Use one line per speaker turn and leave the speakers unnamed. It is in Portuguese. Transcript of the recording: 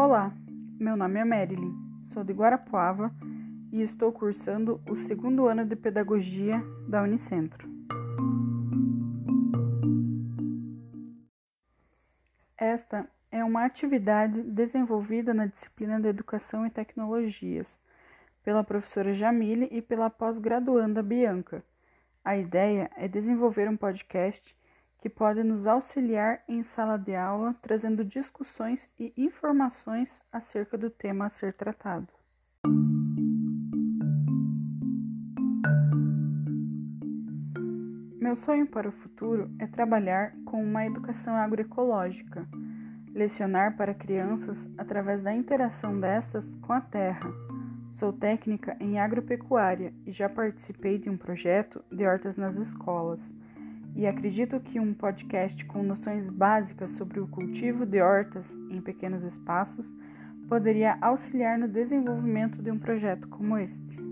Olá, meu nome é Marilyn, sou de Guarapuava e estou cursando o segundo ano de Pedagogia da Unicentro. Esta é uma atividade desenvolvida na disciplina de Educação e Tecnologias pela professora Jamile e pela pós-graduanda Bianca. A ideia é desenvolver um podcast que pode nos auxiliar em sala de aula, trazendo discussões e informações acerca do tema a ser tratado. Meu sonho para o futuro é trabalhar com uma educação agroecológica, lecionar para crianças através da interação destas com a terra. Sou técnica em agropecuária e já participei de um projeto de hortas nas escolas e acredito que um podcast com noções básicas sobre o cultivo de hortas em pequenos espaços poderia auxiliar no desenvolvimento de um projeto como este.